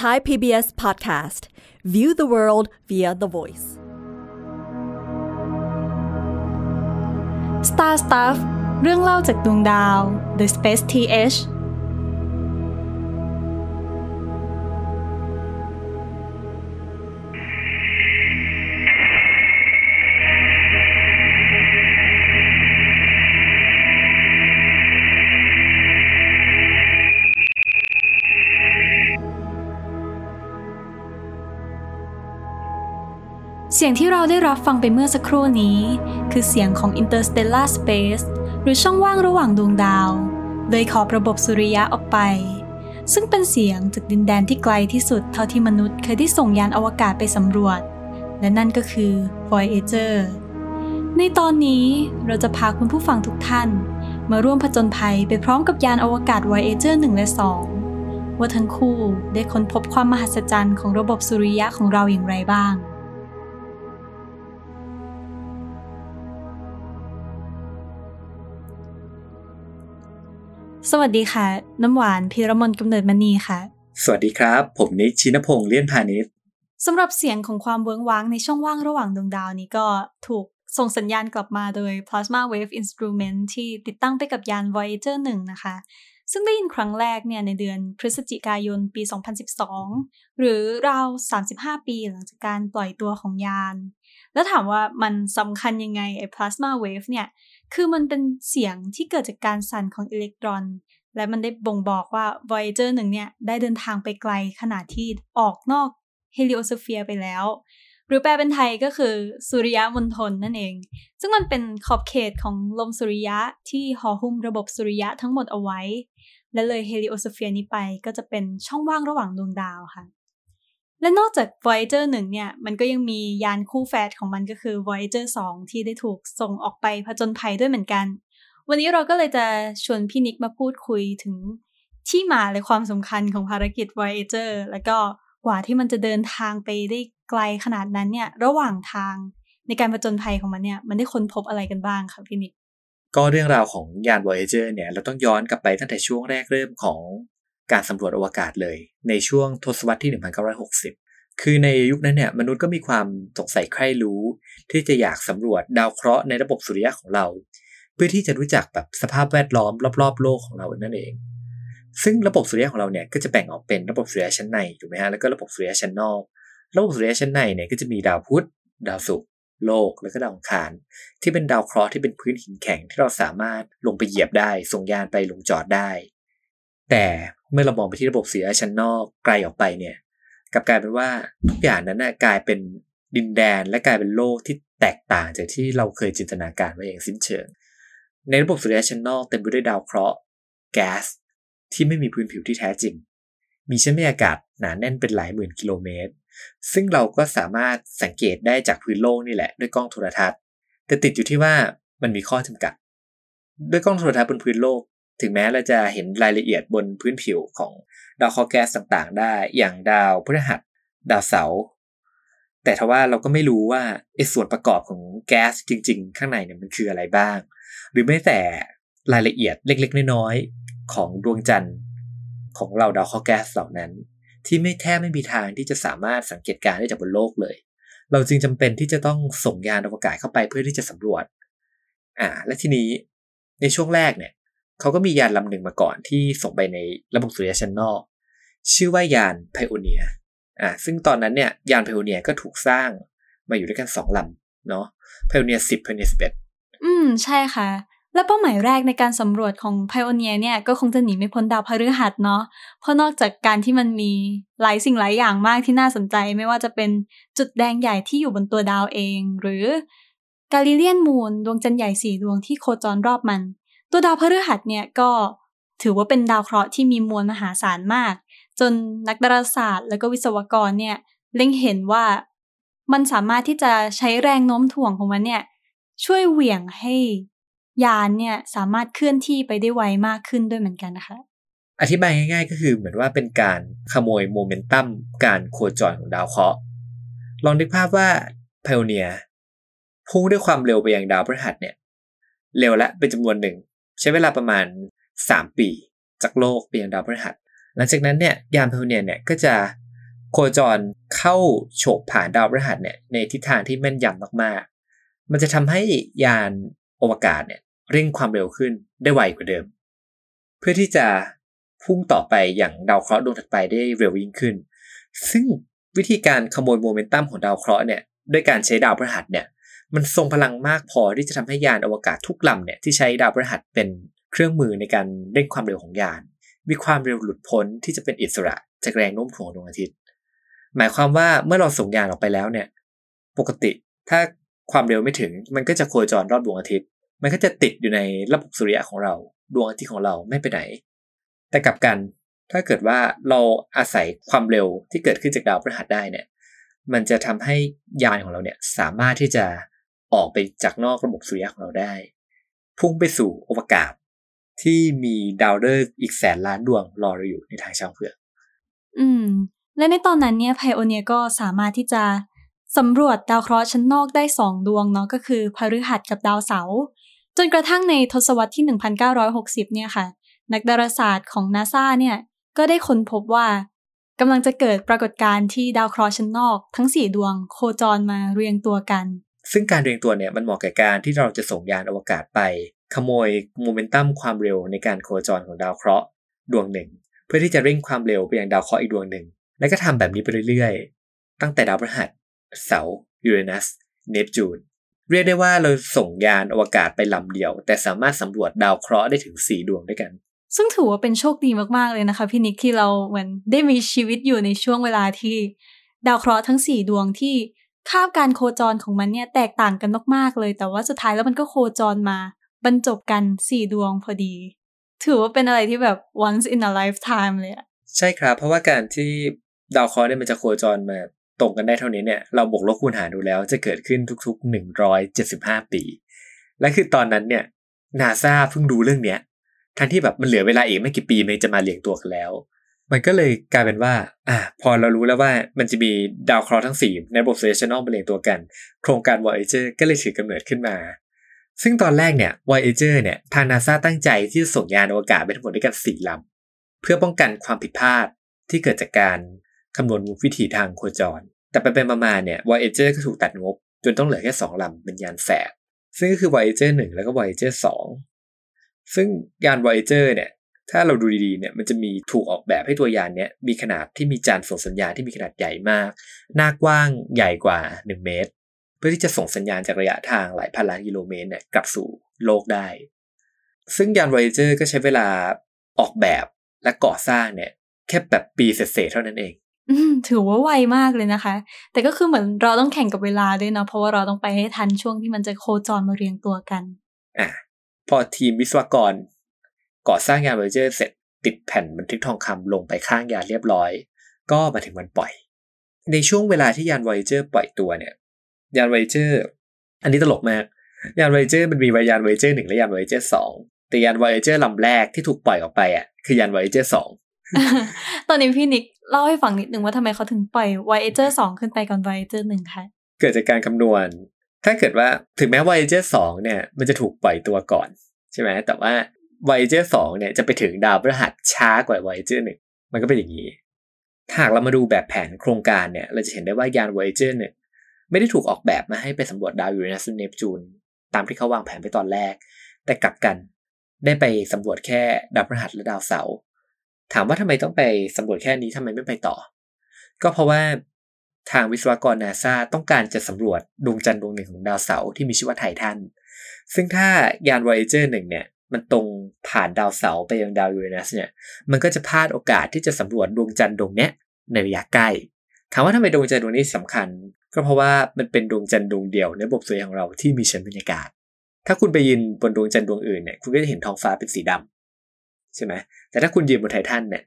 Thai PBS Podcast View the world via the voice Star Stuff เรื่องเล่าจากดวงดาว The Space TH เสียงที่เราได้รับฟังไปเมื่อสักครู่นี้ คือเสียงของ Interstellar Space หรือช่องว่างระหว่างดวงดาวเลยขอบระบบสุริยะออกไป ซึ่งเป็นเสียงจากดินแดนที่ไกลที่สุดเท่าที่มนุษย์เคยได้ส่งยานอวกาศไปสำรวจ และนั่นก็คือ Voyager ในตอนนี้เราจะพาคุณผู้ฟังทุกท่าน มาร่วมผจญภัยไปพร้อมกับยานอวกาศ Voyager 1 และ 2 ว่าทั้งคู่ได้ค้นพบความมหัศจรรย์ของระบบสุริยะของเราอย่างไรบ้าง สวัสดีค่ะ น้ำหวานพีรมนกำเนิดมณีค่ะ สวัสดีครับ ผมนิกชินพงษ์เลี่ยนพาณิชย์สำหรับเสียงของความเวิ้งว้างในช่องว่างระหว่างดวงดาวนี้ก็ถูกส่งสัญญาณกลับมาโดย Plasma Wave Instrument ที่ติดตั้งไปกับยาน Voyager 1 นะคะ ซึ่งได้ยินครั้งแรกเนี่ยในเดือนพฤศจิกายนปี 2012 หรือราว 35 ปีหลังจากการปล่อยตัวของยาน แล้วถามว่ามันสำคัญยังไงไอ้ Plasma Wave เนี่ย คือมันเป็นเสียงที่เกิดจากการสั่นของอิเล็กตรอน และมันได้บ่งบอกว่า Voyager 1เนี่ยได้เดินทางไปไกลขนาดที่ออกนอก heliosphere ไปแล้ว หรือแปลเป็นไทยก็คือสุริยะมณฑลนั่นเอง ซึ่งมันเป็นขอบเขตของลมสุริยะที่ห่อหุ้มระบบสุริยะทั้งหมดเอาไว้ และเลย heliosphere นี้ไปก็จะเป็นช่องว่างระหว่างดวงดาวค่ะ และนอกจาก Voyager 1 เนี่ย มันก็ยังมียานคู่แฝดของมันก็คือ Voyager 2 ที่ได้ถูกส่งออกไปผจญภัยด้วยเหมือนกัน วันนี้เราก็เลยจะชวนพี่นิกมาพูดคุยถึงที่มาและความสำคัญของภารกิจ Voyager แล้วก็กว่าที่มันจะเดินทางไปได้ไกลขนาดนั้นเนี่ย ระหว่างทางในการผจญภัยของมันเนี่ย มันได้ค้นพบอะไรกันบ้างคะพี่นิก ก็เรื่องราวของยาน Voyager เนี่ย เราต้องย้อนกลับไปตั้งแต่ช่วงแรกเริ่มของ การสำรวจอวกาศเลย ในช่วงทศวรรษที่ 1960 คือในยุคนั้นเนี่ยมนุษย์ก็มีความสงสัยใคร่รู้ ที่จะอยากสำรวจดาวเคราะห์ในระบบสุริยะของเรา เพื่อที่จะรู้จักแบบสภาพแวดล้อมรอบๆโลกของเรานั่นเอง ซึ่งระบบสุริยะของเราเนี่ยก็จะแบ่งออกเป็นระบบสุริยะชั้นในถูกไหมฮะแล้วก็ระบบสุริยะชั้นนอก ระบบสุริยะชั้นในเนี่ยก็จะมีดาวพุธดาวศุกร์โลกแล้วก็ดาวอังคาร ที่เป็นดาวเคราะห์ที่เป็นพื้นหินแข็งที่เราสามารถลงไปเหยียบได้ส่งยานไปลงจอดได้ แต่ เมื่อเรามองไปที่ระบบสุริยชั้นนอกไกลออกไปเนี่ยกลับกลายเป็นว่าทุกอย่างนั้นนะกลายเป็นดินแดนและกลายเป็นโลกที่แตกต่างจากที่เราเคยจินตนาการไว้อย่างสิ้นเชิง ในระบบสุริยะชั้นนอกเต็มไปด้วยดาวเคราะห์แก๊สที่ไม่มีพื้นผิวที่แท้จริง มีชั้นบรรยากาศหนาแน่นเป็นหลายหมื่นกิโลเมตร ซึ่งเราก็สามารถสังเกตได้จากพื้นโลกนี่แหละด้วยกล้องโทรทัศน์ แต่ติดอยู่ที่ว่ามันมีข้อจำกัด ด้วยกล้องโทรทัศน์บนพื้นโลก ถึงแม้เราจะเห็นรายละเอียดบนพื้นผิวของดาวเคราะห์แก๊สต่างๆ ได้ อย่างดาวพฤหัส ดาวเสาร์แต่ทว่าเราก็ไม่รู้ว่าไอ้ส่วนประกอบของแก๊สจริง ๆ ข้างในเนี่ยมันคืออะไรบ้าง หรือแม้แต่รายละเอียดเล็กๆ น้อยๆของดวงจันทร์ของเราดาวเคราะห์แก๊สเหล่านั้น ที่ไม่แทบไม่มีทางที่จะสามารถสังเกตการได้จากบนโลกเลย เราจึงจำเป็นที่จะต้องส่งยานอวกาศเข้าไปเพื่อที่จะสำรวจ อ่า และทีนี้ในช่วงแรกเนี่ย เขาก็มียานลำหนึ่งมาก่อนที่ส่งไปในระบบสุริยะชั้นนอก ชื่อว่ายานไพโอเนียอ่าซึ่งตอนนั้นเนี่ยยานไพโอเนียก็ถูกสร้างมาอยู่ด้วยกันสองลำเนาะไพโอเนียสิบไพโอเนียสิบเอ็ดอืมใช่ค่ะ และเป้าหมายแรกในการสำรวจของ Pioneer เนี่ยก็คงจะหนีไม่พ้นดาวพฤหัสเนาะเพราะนอกจากการที่มันมีหลายสิ่งหลายอย่างมากที่น่าสนใจ ไม่ว่าจะเป็นจุดแดงใหญ่ที่อยู่บนตัวดาวเอง หรือกาลิเลียนมูนดวงจันทร์ใหญ่สี่ดวงที่โคจรรอบมัน ตัวดาวพฤหัสเนี่ยก็ถือว่าเป็นดาวเคราะห์ที่มีมวลมหาศาลมาก จนนักดาราศาสตร์ และก็วิศวกรเนี่ยเล็งเห็นว่ามันสามารถที่จะใช้แรงโน้มถ่วงของมันเนี่ยช่วยเหวี่ยงให้ยานเนี่ยสามารถเคลื่อนที่ไปได้ไวมากขึ้นด้วยเหมือนกันนะคะ อธิบายง่าย ๆ ก็คือเหมือนว่าเป็นการขโมยโมเมนตัมการโคจรของดาวเคราะห์ลองนึกภาพว่าพโอเนียพุ่งด้วยความเร็วไปยังดาวพฤหัสเนี่ย เร็วและเป็นจำนวนหนึ่ง ใช้เวลาประมาณ 3 ปี จากโลกไปยังดาวพฤหัส หลังจากนั้นเนี่ยยานพโอเนียเนี่ยก็จะโคจรเข้าโฉบผ่านดาวพฤหัสเนี่ยในทิศทางที่แม่นยำมากๆ มันจะทำให้ยานอวกาศเนี่ยเร่งความเร็วขึ้นได้ไวกว่าเดิม เพื่อที่จะพุ่งต่อไปอย่างดาวเคราะห์ดวงถัดไปได้เร็วยิ่งขึ้น ซึ่งวิธีการขโมยโมเมนตัมของดาวเคราะห์เนี่ยด้วยการใช้ดาวพฤหัสเนี่ย มันทรงพลังมากพอที่จะทำให้ยานอวกาศทุกลำเนี่ยที่ใช้ดาวพฤหัสเป็นเครื่องมือในการเร่งความเร็วของยาน มีความเร็วหลุดพ้นที่จะเป็นอิสระจากแรงโน้มถ่วงดวงอาทิตย์ หมายความว่าเมื่อเราส่งยานออกไปแล้วเนี่ย ปกติถ้าความเร็วไม่ถึงมันก็จะโคจรรอบดวงอาทิตย์ มันก็จะติดอยู่ในระบบสุริยะของเรา ดวงอาทิตย์ของเราไม่ไปไหน แต่กลับกัน ถ้าเกิดว่าเราอาศัยความเร็วที่เกิดขึ้นจากดาวพฤหัสได้เนี่ย มันจะทำให้ยานของเราเนี่ยสามารถที่จะ ออกไปจากนอกระบบสุริยะของเราได้ พุ่งไปสู่อวกาศที่มีดาวฤกษ์อีกแสนล้านดวงรอเราอยู่ในทางช้างเผือก อืม และในตอนนั้นเนี่ยไพโอเนียก็สามารถที่จะสำรวจดาวเคราะห์ชั้นนอกได้สองดวงเนาะก็คือพฤหัสกับดาวเสาร์จนกระทั่งในทศวรรษที่ 1960 เนี่ยค่ะ นักดาราศาสตร์ของนาซาเนี่ยก็ได้ค้นพบว่ากำลังจะเกิดปรากฏการณ์ที่ดาวเคราะห์ชั้นนอก ทั้ง 4 ดวงโคจรมาเรียงตัวกัน ซึ่งการเรียงตัวเนี่ยมันเหมาะกับการที่เราจะส่งยานอวกาศไป ขโมยโมเมนตัมความเร็วในการโคจรของดาวเคราะห์ดวงหนึ่ง เพื่อที่จะเร่งความเร็วไปยังดาวเคราะห์อีกดวงหนึ่ง และก็ทำแบบนี้ไปเรื่อยๆ ตั้งแต่ดาวพฤหัส เสาร์ยูเรนัส เนปจูน เรียกได้ว่าเราส่งยานอวกาศไปลำเดียว แต่สามารถสำรวจดาวเคราะห์ได้ถึง 4 ดวงด้วยกัน ซึ่งถือว่าเป็นโชคดีมากๆเลยนะคะพี่นิกที่เราเหมือนได้มีชีวิตอยู่ในช่วงเวลาที่ดาวเคราะห์ทั้ง 4 ดวงที่ คาบการโคจรของมันเนี่ยแตกต่างกันมากๆเลย แต่ว่าสุดท้ายแล้วมันก็โคจรมา บรรจบกัน4ดวงพอดี ถือว่าเป็นอะไรที่แบบ once in a lifetime เลยอะใช่ครับ เพราะว่าการที่ดาวเคราะห์เนี่ยมันจะโคจรมาตรงกันได้เท่านี้เนี่ยเราบวกลบคูณหารดูแล้วจะเกิดขึ้นทุก ๆ 175 ปี และคือตอนนั้นเนี่ยนาซาเพิ่งดูเรื่องเนี้ยทั้งที่แบบมันเหลือเวลาอีกไม่กี่ปีมันจะมาเรียงตัวกันแล้ว มันก็เลยกลายเป็นว่า อะพอเรารู้แล้วว่ามันจะมีดาวเคราะห์ทั้ง 4 ในระบบเซชันอลมาเรียงตัวกัน โครงการ Voyager ก็เลยถือกำเนิดขึ้นมา ซึ่งตอนแรกเนี่ย Voyager เนี่ยทางนาซาตั้งใจที่จะส่งยานอวกาศไปทั้งหมดด้วยกัน 4ลำ เพื่อป้องกันความผิดพลาดที่เกิดจากการคำนวณวิธีทางโคจร แต่ไปเป็นมาๆเนี่ย Voyager ก็ถูกตัดงบ จนต้องเหลือแค่ 2ลำเป็นยานแฝดซึ่งก็คือ Voyager 1 แล้วก็ Voyager 2 ซึ่งยาน Voyager เนี่ย ถ้าเราดูดีๆเนี่ยมันจะมีถูกออกแบบให้ตัวยานเนี้ยมีขนาดที่มีจานส่งสัญญาณที่มีขนาดใหญ่มาก หน้ากว้างใหญ่กว่า 1 เมตร เพื่อที่จะส่งสัญญาณจากระยะทางหลายพันล้านกิโลเมตรเนี่ยกลับสู่โลกได้ ซึ่งยาน Voyager ก็ใช้เวลาออกแบบและก่อสร้างเนี่ยแค่แบบปีเศษๆเท่านั้นเองอืมถือว่าไวมากเลยนะคะ แต่ก็คือเหมือนเราต้องแข่งกับเวลาด้วยเนาะเพราะว่าเราต้องไปให้ทันช่วงที่มันจะโคจรมาเรียงตัวกันอะพอทีมวิศวกร ก่อสร้างยาน Voyager เสร็จติดแผ่นบันทึกทองคำลงไปข้างยานเรียบร้อย ก็มาถึงวันปล่อย ในช่วงเวลาที่ยาน Voyager ปล่อยตัวเนี่ย ยาน Voyager อันนี้ตลกมาก ยาน Voyager มันมียาน Voyager 1 และยาน Voyager 2 แต่ยาน Voyager ลำแรกที่ถูกปล่อยออกไปอะคือยาน Voyager 2 ตอนนี้พี่นิกเล่าให้ฟังนิดนึงว่าทำไมเขาถึงปล่อย Voyager 2 ขึ้นไปก่อน Voyager 1ค่ะเกิดจากการคำนวณ ถ้าเกิดว่าถึงแม้ Voyager 2 เนี่ยมันจะถูกปล่อยตัวก่อน ใช่ไหมแต่ว่า Voyager 2เนี่ยจะไปถึงดาวพฤหัสช้ากว่า Voyager 1มันก็เป็นอย่างนี้ถ้าหากเรามาดูแบบแผนโครงการเนี่ย เราจะเห็นได้ว่ายาน Voyager เนี่ยไม่ได้ถูกออกแบบมาให้ไปสำรวจดาวยูเรนัสเนปจูนตามที่เขาวางแผนไปตอนแรก แต่กลับกันได้ไปสำรวจแค่ดาวพฤหัสและดาวเสาร์ถามว่าทำไมต้องไปสำรวจแค่นี้ทำไมไม่ไปต่อ ก็เพราะว่าทางวิศวกรนาซาต้องการจะสำรวจดวงจันทร์ดวงหนึ่งของดาวเสาร์ที่มีชื่อว่าไททันซึ่งถ้ายาน Voyager หนึ่งเนี่ย มันตรงผ่านดาวเสาร์ไปยังดาวยูเรนัสเนี่ย มันก็จะพลาดโอกาสที่จะสำรวจดวงจันทร์ดวงเนี้ยในระยะใกล้ ถามว่าทำไมดวงจันทร์ดวงนี้สำคัญ ก็เพราะว่ามันเป็นดวงจันทร์ดวงเดียวในระบบสุริยะของเราที่มีชั้นบรรยากาศ ถ้าคุณไปยืนบนดวงจันทร์ดวงอื่นเนี่ยคุณก็จะเห็นท้องฟ้าเป็นสีดำใช่ไหมแต่ถ้าคุณยืนบนไททันเนี่ย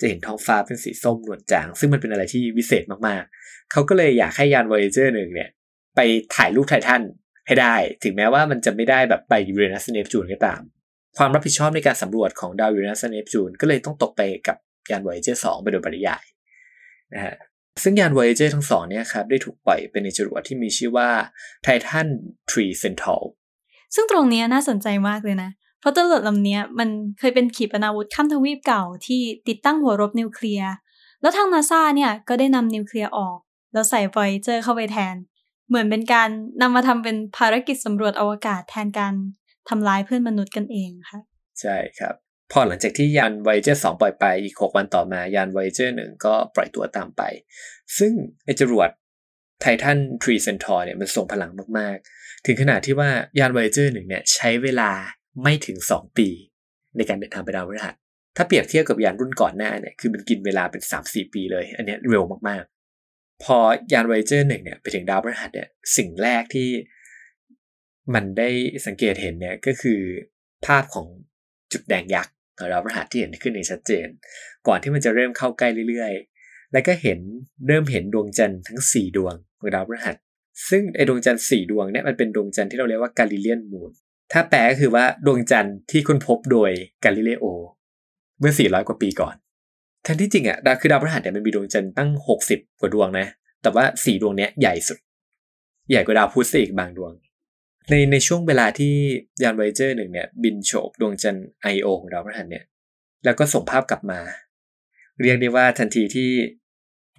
จะเห็นท้องฟ้าเป็นสีส้มนวลจาง ซึ่งมันเป็นอะไรที่วิเศษมากๆ เขาก็เลยอยากให้ยาน Voyager หนึ่งเนี่ย ไปถ่ายรูปไททัน ให้ได้ ถึงแม้ว่ามันจะไม่ได้แบบไปยูเรนัสเนปจูนก็ตาม ความรับผิดชอบในการสำรวจของดาวยูเรนัสเนปจูนก็เลยต้องตกไปกับยาน Voyager 2ไปโดยปริยายนะฮะซึ่งยาน Voyager ทั้งสองเนี่ยครับได้ถูกปล่อยเป็นในจรวดที่มีชื่อว่า Titan 3 Centaur ซึ่งตรงนี้น่าสนใจมากเลยนะ เพราะจรวดลำนี้มันเคยเป็นขีปนาวุธข้ามทวีปเก่าที่ติดตั้งหัวรบนิวเคลียร์ แล้วทางนาซาเนี่ยก็ได้นำนิวเคลียร์ออก แล้วใส่ Voyager เข้าไปแทน เหมือนเป็นการนำมาทำเป็นภารกิจสำรวจอวกาศแทนการทำลายเพื่อนมนุษย์กันเองค่ะ ใช่ครับ พอหลังจากที่ยาน Voyager 2ปล่อยไปอีก 6 วันต่อมายาน Voyager 1ก็ปล่อยตัวตามไป ซึ่งไอจรวดไททัน3 Centaur เนี่ยมันส่งพลังมากๆ ถึงขนาดที่ว่ายาน Voyager 1เนี่ยใช้เวลาไม่ถึง 2 ปี ในการเดินทางไปดาวพฤหัสถ้าเปรียบเทียบกับยานรุ่นก่อนหน้าเนี่ยคือมันกินเวลาเป็น 3-4 ปีเลย อันนี้เร็วมากๆ พอยาน Voyager 1เนี่ยไปถึงดาวพฤหัสเนี่ยสิ่งแรกที่มันได้สังเกตเห็นเนี่ยก็คือภาพของจุดแดงยักษ์ของดาวพฤหัสที่เห็นขึ้นในชัดเจน ก่อนที่มันจะเริ่มเข้าใกล้เรื่อยๆ แล้วก็เห็นเริ่มเห็นดวงจันทร์ทั้ง 4 ดวงของดาวพฤหัส ซึ่งไอดวงจันทร์4ดวงเนี่ยมันเป็นดวงจันทร์ที่เราเรียกว่ากาลิเล a นมูนถ้าแปลก็คือว่าดวงจันทร์ที่ค้นพบโดยกาลิเลโอ เมื่อ 400 กว่าปีก่อน แทนที่จริงอะดาวคือดาวพฤหัสเนี่ยมันมีดวงจันทร์ตั้ง 60 กว่าดวงนะ แต่ว่า4ดวงเนี้ยใหญ่สุด ใหญ่กว่าดาวพุธซะอีกบางดวง ในในช่วงเวลาที่ยานไวเจอร์หนึ่งเนี่ย บินโฉบดวงจันทร์ไอโอของดาวพฤหัสเนี่ย แล้วก็ส่งภาพกลับมา เรียกได้ว่าทันทีที่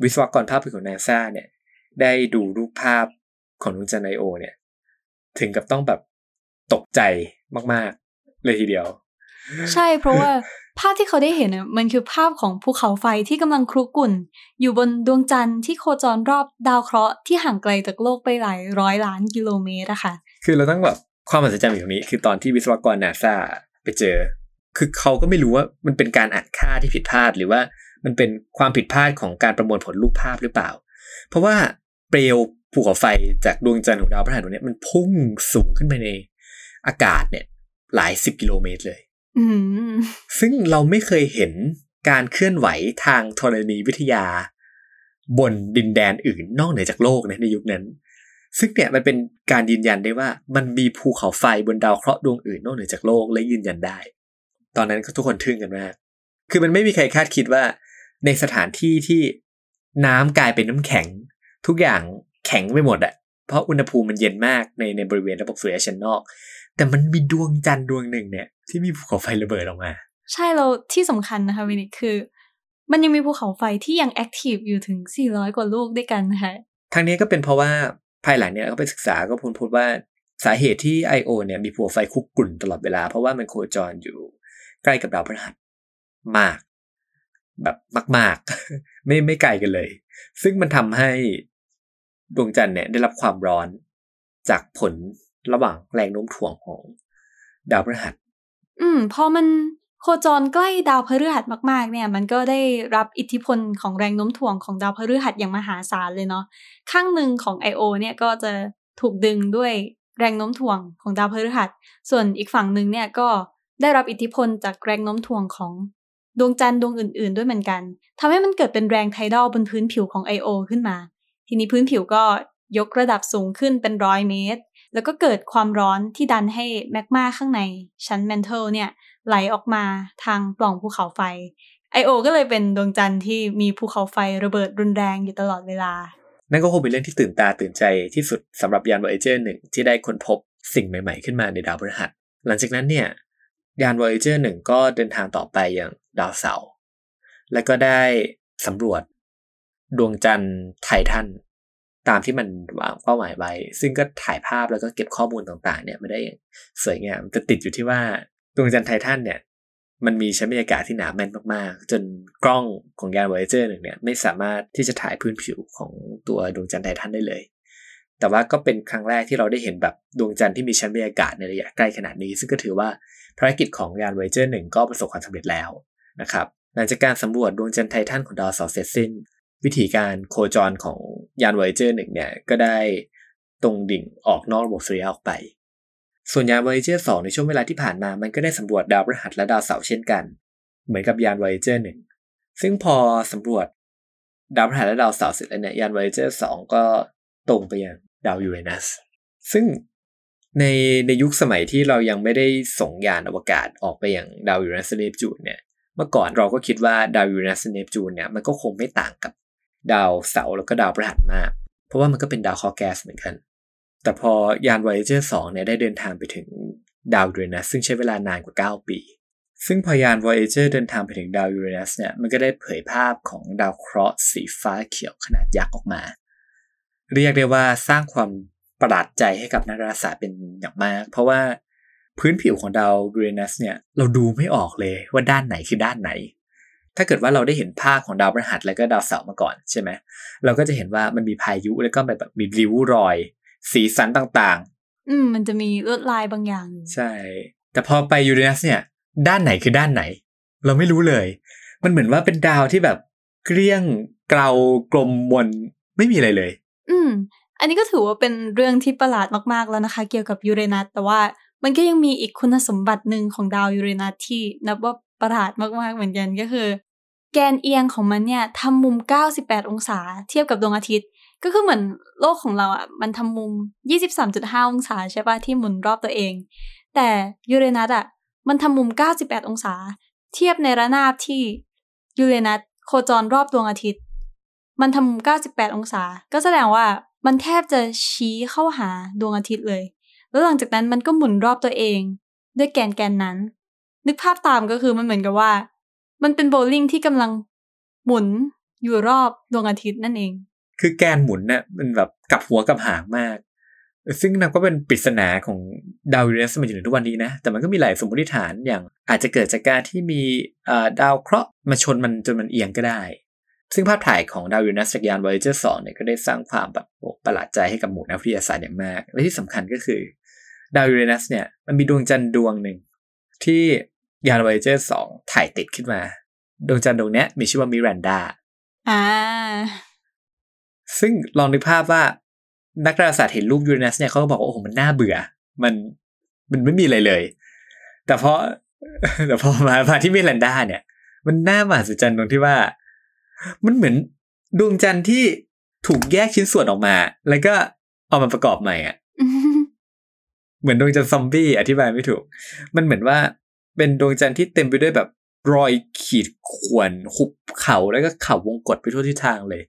วิศวกรภาพของนาซาเนี่ย ได้ดูรูปภาพของดวงจันทร์ไอโอเนี่ย ถึงกับต้องแบบตกใจมาก ๆ เลยทีเดียว ใช่เพราะว่า ภาพที่เขาได้เห็นน่ะมันคือภาพของภูเขาไฟที่กำลังครุกรุ่น อยู่บนดวงจันทร์ที่โคจรรอบดาวเคราะห์ที่ห่างไกลจากโลกไปหลายร้อยล้านกิโลเมตรอะค่ะ คือเราต้องแบบความมหัศจรรย์อยู่ตรงนี้ คือตอนที่วิศวกรนาซาไปเจอ คือเขาก็ไม่รู้ว่ามันเป็นการอ่านค่าที่ผิดพลาดหรือว่ามันเป็นความผิดพลาดของการประมวลผลรูปภาพหรือเปล่า เพราะว่าเปลวภูเขาไฟจากดวงจันทร์ของดาวพฤหัสดวงนี้มันพุ่งสูงขึ้นไปในอากาศเนี่ยหลายสิบกิโลเมตรเลย ซึ่งเราไม่เคยเห็นการเคลื่อนไหวทางธรณีวิทยา บนดินแดนอื่นนอกเหนือจากโลกนะในยุคนั้น ซึ่งเนี่ยมันเป็นการยืนยันได้ว่า มันมีภูเขาไฟบนดาวเคราะห์ดวงอื่นนอกเหนือจากโลกและยืนยันได้ ตอนนั้นก็ทุกคนทึ่งกันมาก คือมันไม่มีใครคาดคิดว่า ในสถานที่ที่น้ำกลายเป็นน้ำแข็ง ทุกอย่างแข็งไปหมดอะเพราะอุณหภูมิมันเย็นมากในในบริเวณระบบสุริยะชั้นนอก แต่มันมีดวงจันทร์ดวงหนึ่งเนี่ย ที่มีภูเขาไฟระเบิดออกมา ใช่แล้วที่สำคัญนะคะพี่นิกคือ มันยังมีภูเขาไฟที่ยัง active อยู่ถึง 400 กว่าลูกด้วยกันนะคะทางนี้ก็เป็นเพราะว่าภายหลังเนี่ยก็ไปศึกษาก็พ้นพบว่าสาเหตุที่ I.O. เนี่ยมีภูเขาไฟคุกกลุ่นตลอดเวลา เพราะว่ามันโคจรอยู่ใกล้กับดาวพฤหัสมาก แบบมาก ๆ ไม่ไม่ไกลกันเลย ซึ่งมันทำให้ดวงจันทร์เนี่ยได้รับความร้อนจากผลระหว่างแรงโน้มถ่วงของดาวพฤหัส อืม พอมันโคจรใกล้ดาวพฤหัสมาก ๆ เนี่ย มันก็ได้รับอิทธิพลของแรงโน้มถ่วงของดาวพฤหัสอย่างมหาศาลเลยเนาะข้างหนึ่งของ I.O. เนี่ยก็จะถูกดึงด้วยแรงโน้มถ่วงของดาวพฤหัส ส่วนอีกฝั่งหนึ่งเนี่ยก็ได้รับอิทธิพลจากแรงโน้มถ่วงของดวงจันทร์ดวงอื่น ๆ ด้วยเหมือนกันทำให้มันเกิดเป็นแรงไทดอลบนพื้นผิวของ I.O. ขึ้นมา ทีนี้พื้นผิวก็ยกระดับสูงขึ้นเป็นร้อยเมตร แล้วก็เกิดความร้อนที่ดันให้แมกมาข้างในชั้นแมนเทลเนี่ยไหลออกมาทางปล่องภูเขาไฟ I.O. ก็เลยเป็นดวงจันทร์ที่มีภูเขาไฟระเบิดรุนแรงอยู่ตลอดเวลา นั่นก็คงเป็นเรื่องที่ตื่นตาตื่นใจที่สุดสำหรับยาน Voyager หนึ่งที่ได้ค้นพบสิ่งใหม่ๆขึ้นมาในดาวพฤหัส หลังจากนั้นเนี่ยยาน Voyager หนึ่งก็เดินทางต่อไปอย่างดาวเสาร์และก็ได้สำรวจดวงจันทร์ไททัน ตามที่มันวางเป้าหมายไว้ ซึ่งก็ถ่ายภาพแล้วก็เก็บข้อมูลต่างๆ เนี่ยมาได้ย่างสวยงามแต่ติดอยู่ที่ว่าดวงจันทร์ไททันเนี่ย มันมีชั้นบรรยากาศที่หนาแน่นมากๆ จนกล้องของยาน Voyager หนึ่งเนี่ยไม่สามารถที่จะถ่ายพื้นผิวของตัวดวงจันทร์ไททันได้เลย แต่ว่าก็เป็นครั้งแรกที่เราได้เห็นแบบดวงจันทร์ที่มีชั้นบรรยากาศในระยะใกล้ขนาดนี้ ซึ่งก็ถือว่าภารกิจของยาน Voyager หนึ่งก็ประสบความสำเร็จแล้วนะครับหลังจากการสำรวจดวงจันทร์ไททันของดาวเสาร์เสร็จสิ้น วิธีการโคจรของยาน Voyager หนึ่งเนี่ยก็ได้ตรงดิ่งออกนอกระบบสุริยะออกไป ส่วนยาน Voyager 2ในช่วงเวลาที่ผ่านมา มันก็ได้สำรวจดาวพฤหัสและดาวเสาร์เช่นกัน เหมือนกับยาน Voyager 1ซึ่งพอสำรวจดาวพฤหัสและดาวเสาร์เสร็จแล้วเนี่ยยาน Voyager 2ก็ตรงไปยังดาวยูเรนัสซึ่งในในยุคสมัยที่เรายังไม่ได้ส่งยานอวกาศออกไปยังดาวยูเรนัสเนปจูนเนี่ยเมื่อก่อนเราก็คิดว่าดาวยูเรนัสเนปจูนเนี่ยมันก็คงไม่ต่างกับ ดาวเสาร์แล้วก็ดาวพฤหัสมาก เพราะว่ามันก็เป็นดาวเคราะห์แก๊สเหมือนกัน แต่พอยาน Voyager 2เนี่ยได้เดินทางไปถึงดาวยูเรนัสซึ่งใช้เวลานานกว่า 9 ปี ซึ่งพอยาน Voyager เดินทางไปถึงดาวยูเรนัสเนี่ยมันก็ได้เผยภาพของดาวเคราะห์สีฟ้าเขียวขนาดยักษ์ออกมา เรียกได้ว่าสร้างความประหลาดใจให้กับนักดาราศาสตร์เป็นอย่างมาก เพราะว่าพื้นผิวของดาวยูเรนัสเนี่ยเราดูไม่ออกเลยว่าด้านไหนคือด้านไหน ถ้าเกิดว่าเราได้เห็นภาพของดาวพฤหัสแล้วก็ดาวเสาร์มาก่อนใช่ไหมเราก็จะเห็นว่ามันมีพายุแล้วก็แบบมีริ้วรอย สีสันต่างอืมมันจะมีลวดลายบางอย่างอยู่ๆใช่ แต่พอไปยูเรนัสเนี่ย ด้านไหนคือด้านไหน เราไม่รู้เลย มันเหมือนว่าเป็นดาวที่แบบเกลี้ยงเกลากลมมนไม่มีอะไรเลย อืม อันนี้ก็ถือว่าเป็นเรื่องที่ประหลาดมากๆแล้วนะคะ เกี่ยวกับยูเรนัสแต่ว่ามันก็ยังมีอีกคุณสมบัติหนึ่งของดาวยูเรนัสที่นับว่า ประหลาดมากๆเหมือนกันก็คือ แกนเอียงของมันเนี่ยทำมุม 98 องศา เทียบกับดวงอาทิตย์ ก็คือเหมือนโลกของเราอะมันทำมุม 23.5 องศาใช่ปะที่หมุนรอบตัวเอง แต่ยูเรนัสอะมันทำมุม 98 องศา เทียบในระนาบที่ยูเรนัสโคจรรอบดวงอาทิตย์ มันทำมุม 98 องศา ก็แสดงว่ามันแทบจะชี้เข้าหาดวงอาทิตย์เลย แล้วหลังจากนั้นมันก็หมุนรอบตัวเอง ด้วยแกนแกนนั้น นึกภาพตามก็คือมันเหมือนกับว่า มันเป็นโบลิ่งที่กำลังหมุนอยู่รอบดวงอาทิตย์นั่นเอง คือแกนหมุนเนี่ยมันแบบกลับหัวกลับหางมาก ซึ่งนับก็เป็นปริศนาของดาวยูเรนัสมาจนถึงทุกวันนี้นะ แต่มันก็มีหลายสมมติฐานอย่างอาจจะเกิดจากการที่มีดาวเคราะห์มาชนมันจนมันเอียงก็ได้ ซึ่งภาพถ่ายของดาวยูเรนัสจากยาน Voyager 2เนี่ยก็ได้สร้างความแบบประหลาดใจให้กับหมู่นักวิทยาศาสตร์อย่างมาก และที่สำคัญก็คือดาวยูเรนัสเนี่ยมันมีดวงจันทร์ดวงหนึ่งที่ ยาน Voyager 2ถ่ายติดขึ้นมา ดวงจันทร์ดวงเนี้ยมีชื่อว่ามิรันดาอ่าซึ่งลองนึกภาพว่า นักดาราศาสตร์เห็นรูปยูเรนัสเนี่ยเขาก็บอกว่าโอ้โหมันน่าเบื่อ มันมันไม่มีอะไรเลย แต่พอแต่พอมามาที่มิรันดาเนี่ย มันน่ามหัศจรรย์ตรงที่ว่า มันเหมือนดวงจันทร์ที่ถูกแยกชิ้นส่วนออกมา แล้วก็เอามาประกอบใหม่อะเหมือนดวงจันทร์ซอมบี้อธิบายไม่ถูก มันเหมือนว่า เป็นดวงจันทร์ที่เต็มไปด้วยแบบรอยขีดข่วนหุบเขาแล้วก็เขาวงกฏไปทั่วทิศทางเลย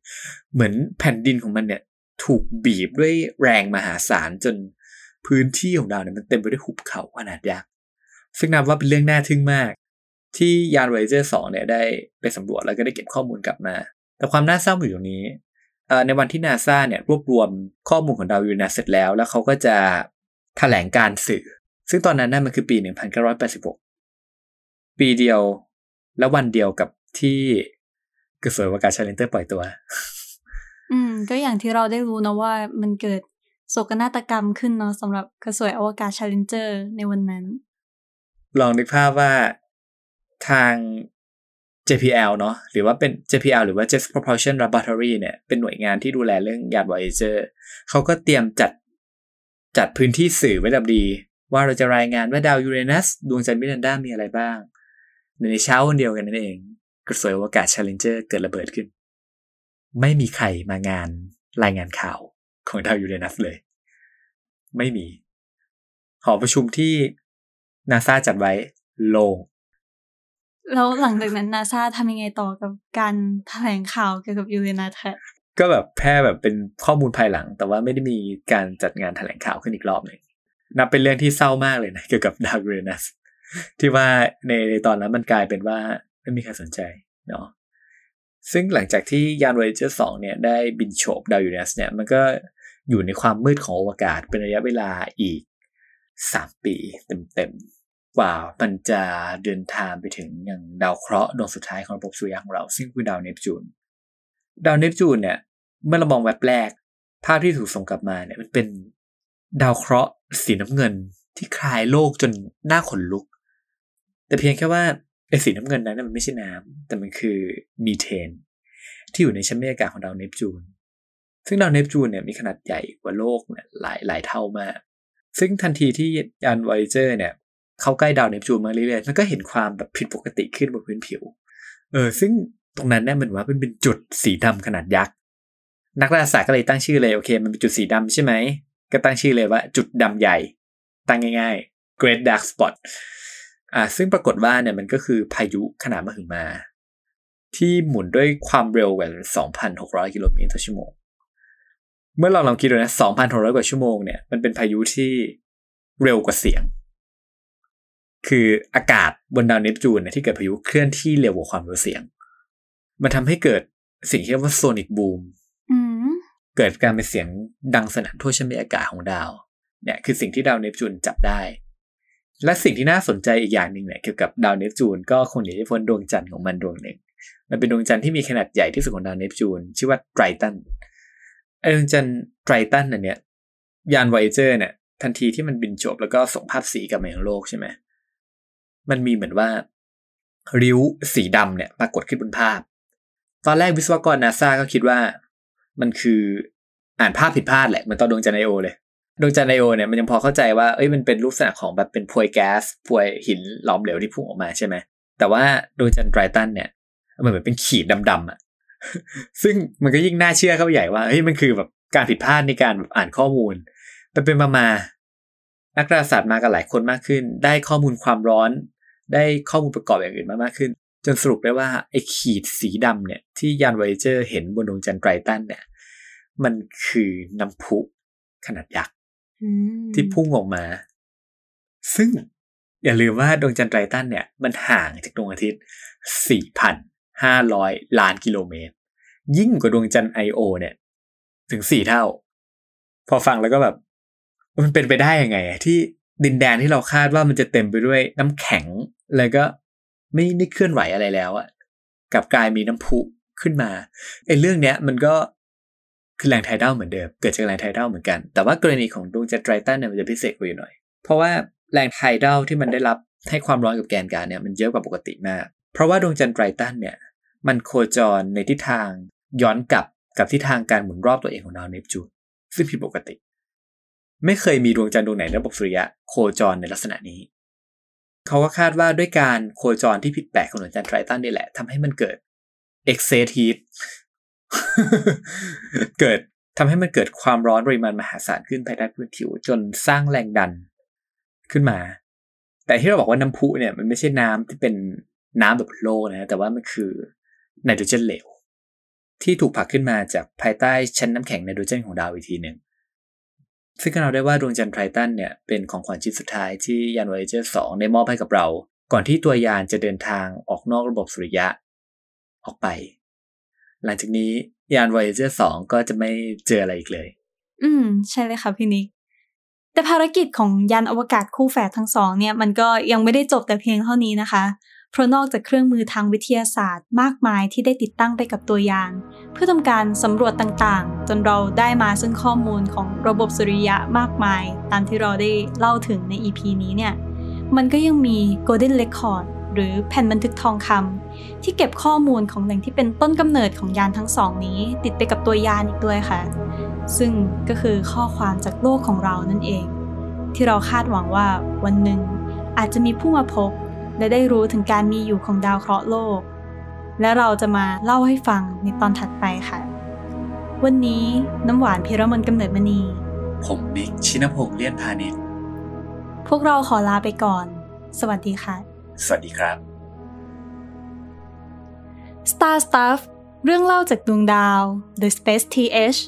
เหมือนแผ่นดินของมันเนี่ย ถูกบีบด้วยแรงมหาศาลจนพื้นที่ของดาวเนี่ยมันเต็มไปด้วยหุบเขาขนาดยักษ์ซึ่งนับว่าเป็นเรื่องน่าทึ่งมาก ที่ยาน Voyager 2เนี่ยได้ไปสำรวจแล้วก็ได้เก็บข้อมูลกลับมา แต่ความน่าเศร้าอยู่ตรงนี้ในวันที่นาซาเนี่ยรวบรวมข้อมูลของดาวยูเรนัสเสร็จแล้ว แล้วเขาก็จะแถลงการสื่อ ซึ่งตอนนั้นน่ะมันคือปี 1986 ปีเดียวแล้ววันเดียวกับที่กระสวยอวกาศ Challenger ปล่อยตัว อืม ก็อย่างที่เราได้รู้นะว่ามันเกิดโศกนาฏกรรมขึ้นเนาะสำหรับกระสวยอวกาศ Challenger ในวันนั้น ลองนึกภาพว่าทาง JPL เนาะหรือว่าเป็น JPL หรือว่า Jet Propulsion Laboratory เนี่ยเป็นหน่วยงานที่ดูแลเรื่องยาน Voyager เขาก็เตรียมจัดจัดพื้นที่สื่อไว้ดิบดี ว่าเราจะรายงานว่าดาวยูเรนัสดวงจันทร์มิรันดามีอะไรบ้าง ในเช้าวันเดียวกันนั่นเอง กระสวยอวกาศ Challenger เกิดระเบิดขึ้น ไม่มีใครมางานรายงานข่าวของดาวยูเรนัสเลย ไม่มี หอประชุมที่นาซาจัดไว้โล่งแล้วหลังจากนั้นนาซาทำยังไงต่อกับการแถลงข่าวเกี่ยวกับยูเรนัสค่ะก็แบบแพร่แบบเป็นข้อมูลภายหลัง แต่ว่าไม่ได้มีการจัดงานแถลงข่าวขึ้นอีกรอบหนึ่งนับเป็นเรื่องที่เศร้ามากเลยนะเกี่ยวกับดาวยูเรนัส ที่ว่าในในตอนนั้นมันกลายเป็นว่าไม่มีใครสนใจเนาะซึ่งหลังจากที่ยาน Voyager 2 เนี่ยได้บินโฉบดาวยูเรนัสเนี่ยมันก็อยู่ในความมืดของอวกาศเป็นระยะเวลาอีก 3 ปีเต็มๆ กว่ามันจะเดินทางไปถึงอย่างดาวเคราะห์ดวงสุดท้ายของระบบสุริยะของเรา ซึ่งคือดาวเนปจูน ดาวเนปจูนเนี่ยเมื่อเรามองแวบแรก ภาพที่ถูกส่งกลับมาเนี่ยมันเป็นดาวเคราะห์สีน้ำเงินที่คลายโลกจนหน้าขนลุก แต่เพียงแค่ว่าไอ้สีน้ำเงินนั้นมันไม่ใช่น้ำแต่มันคือมีเทน ที่อยู่ในชั้นบรรยากาศของดาวเนปจูน ซึ่งดาวเนปจูนเนี่ยมีขนาดใหญ่กว่าโลกเนี่ยหลายหลายเท่ามาก ซึ่งทันทีที่ยาน Voyager เนี่ยเข้าใกล้ดาวเนปจูนมาเรื่อยๆมันก็เห็นความแบบผิดปกติขึ้นบนพื้นผิว เออ ซึ่งตรงนั้นเนี่ยมันว่ามันเป็นจุดสีดำขนาดยักษ์นักดาราศาสตร์ก็เลยตั้งชื่อเลยโอเค มันเป็นจุดสีดำใช่ไหมก็ตั้งชื่อเลยว่าจุดดำใหญ่ตั้งง่ายๆ Great Dark Spot อ่าซึ่งปรากฏว่าเนี่ยมันก็คือพายุขนาดมหึมา ที่หมุนด้วยความเร็วกว่า 2,600 กิโลเมตรต่อชั่วโมง เมื่อเราลองคิดดูนะ 2,600 กว่าชั่วโมงเนี่ยมันเป็นพายุที่เร็วกว่าเสียง คืออากาศบนดาวเนปจูนเนี่ยที่เกิดพายุเคลื่อนที่เร็วกว่าความเร็วเสียง มันทำให้เกิดสิ่งที่เรียกว่าโซนิกบูมอืมเกิดการเป็นเสียงดังสนั่นทั่วชั้นบรรยากาศของดาว เนี่ยคือสิ่งที่ดาวเนปจูนจับได้ และสิ่งที่น่าสนใจอีกอย่างหนึ่งเนี่ยเกี่ยวกับดาวเนปจูนก็คงหนีไม่พ้นดวงจันทร์ของมันดวงหนึ่ง มันเป็นดวงจันทร์ที่มีขนาดใหญ่ที่สุดของดาวเนปจูนชื่อว่าไตรตันไอดวงจันทร์ไตรตันอันเนี้ยยานไวเจอร์เนี่ยทันทีที่มันบินจบแล้วก็ส่งภาพสีกลับมายังโลกใช่ไหมมันมีเหมือนว่าริ้วสีดำเนี่ยปรากฏขึ้นบนภาพ ตอนแรกวิศวกรนาซาก็คิดว่า มันคืออ่านภาพผิดพลาดแหละเหมือนตอนดวงจันทร์ไอโอเลย ดวงจันทร์ไอโอเนี่ยมันยังพอเข้าใจว่าเอ้ยมันเป็นรูปลักษณะของแบบเป็นพวยแก๊สพวยหินหลอมเหลวที่พุ่งออกมาใช่ไหมแต่ว่าดวงจันทร์ไตรตันเนี่ยมันเหมือนเป็นขีดดำๆอะซึ่งมันก็ยิ่งน่าเชื่อเข้าไปใหญ่ว่าเฮ้ยมันคือแบบการผิดพลาดในการแบบอ่านข้อมูลไปเป็นมามานักดาราศาสตร์มากันหลายคนมากขึ้น ได้ข้อมูลความร้อน ได้ข้อมูลประกอบอย่างอื่นมามากขึ้น จนสรุปได้ว่าไอ้ขีดสีดำเนี่ยที่ยานไวเจอร์เห็นบนดวงจันทร์ไตรตันเนี่ยมันคือน้ำพุขนาดยักษ ที่พุ่งออกมา ซึ่งอย่าลืมว่าดวงจันทร์ไตรตันเนี่ย มันห่างจากดวงอาทิตย์ 4,500 ล้านกิโลเมตร ยิ่งกว่าดวงจันทร์ไอโอเนี่ย ถึงสี่เท่า พอฟังแล้วก็แบบ มันเป็นไปได้ยังไง ที่ดินแดนที่เราคาดว่ามันจะเต็มไปด้วยน้ำแข็ง แล้วก็ไม่ไม่เคลื่อนไหวอะไรแล้วอะกับกลายมีน้ำพุขึ้นมาไอ้เรื่องเนี้ย มันก็ คือแรงไทดัลเหมือนเดิม เกิดจากแรงไทดัลเหมือนกัน แต่ว่ากรณีของดวงจันทร์ไตรตันเนี่ยมันจะพิเศษกว่าอยู่หน่อย เพราะว่าแรงไทดัลที่มันได้รับให้ความร้อนกับแกนกลางเนี่ยมันเยอะกว่าปกติมาก เพราะว่าดวงจันทร์ไตรตันเนี่ยมันโคจรในทิศทางย้อนกลับกับทิศทางการหมุนรอบตัวเองของดาวเนปจูนซึ่งผิดปกติ ไม่เคยมีดวงจันทร์ดวงไหนในระบบสุริยะโคจรในลักษณะนี้ เขาก็คาดว่าด้วยการโคจรที่ผิดแปลกของดวงจันทร์ไตรตันนี่แหละทำให้มันเกิด excess heat เกิดทำให้มันเกิดความร้อนปริมาณมหาศาลขึ้นภายใต้พื้นผิว จนสร้างแรงดันขึ้นมา แต่ที่เราบอกว่าน้ำพุเนี่ยมันไม่ใช่น้ำที่เป็นน้ำแบบโลกนะแต่ว่ามันคือไนโตรเจนเหลวที่ถูกผลักขึ้นมาจากภายใต้ชั้นน้ำแข็งไนโตรเจนของดาวอีกทีหนึ่งซึ่งเราได้ว่าดวงจันทร์ไททันเนี่ยเป็นของขวัญชิ้นสุดท้ายที่ยานว o เจอร์สองได้มอบให้กับเรา ก่อนที่ตัวยานจะเดินทางออกนอกระบบสุริยะ ออกไป หลังจากนี้ยาน Voyager 2 ก็จะไม่เจออะไรอีกเลย อืม ใช่เลยค่ะพี่นิก แต่ภารกิจของยานอวกาศคู่แฝดทั้งสองเนี่ย มันก็ยังไม่ได้จบแต่เพียงเท่านี้นะคะ เพราะนอกจากเครื่องมือทางวิทยาศาสตร์ มากมายที่ได้ติดตั้งไปกับตัวยาน เพื่อทำการสำรวจต่างๆ จนเราได้มาซึ่งข้อมูลของระบบสุริยะมากมาย ตามที่เราได้เล่าถึงใน EP นี้เนี่ย มันก็ยังมี Golden Record หรือแผ่นบันทึกทองคำที่เก็บข้อมูลของแหล่งที่เป็นต้นกำเนิดของยานทั้งสองนี้ ติดไปกับตัวยานอีกด้วยค่ะ ซึ่งก็คือข้อความจากโลกของเรานั่นเอง ที่เราคาดหวังว่าวันหนึ่งอาจจะมีผู้มาพบ และได้รู้ถึงการมีอยู่ของดาวเคราะห์โลก และเราจะมาเล่าให้ฟังในตอนถัดไปค่ะ วันนี้น้ำหวานพิรมนกำเนิดมณี ผมบิ๊กชินพงษ์เลี่ยนพาณิชย์พวกเราขอลาไปก่อน สวัสดีค่ะ สวัสดีครับ Star Stuff เรื่องเล่าจากดวงดาว The Space TH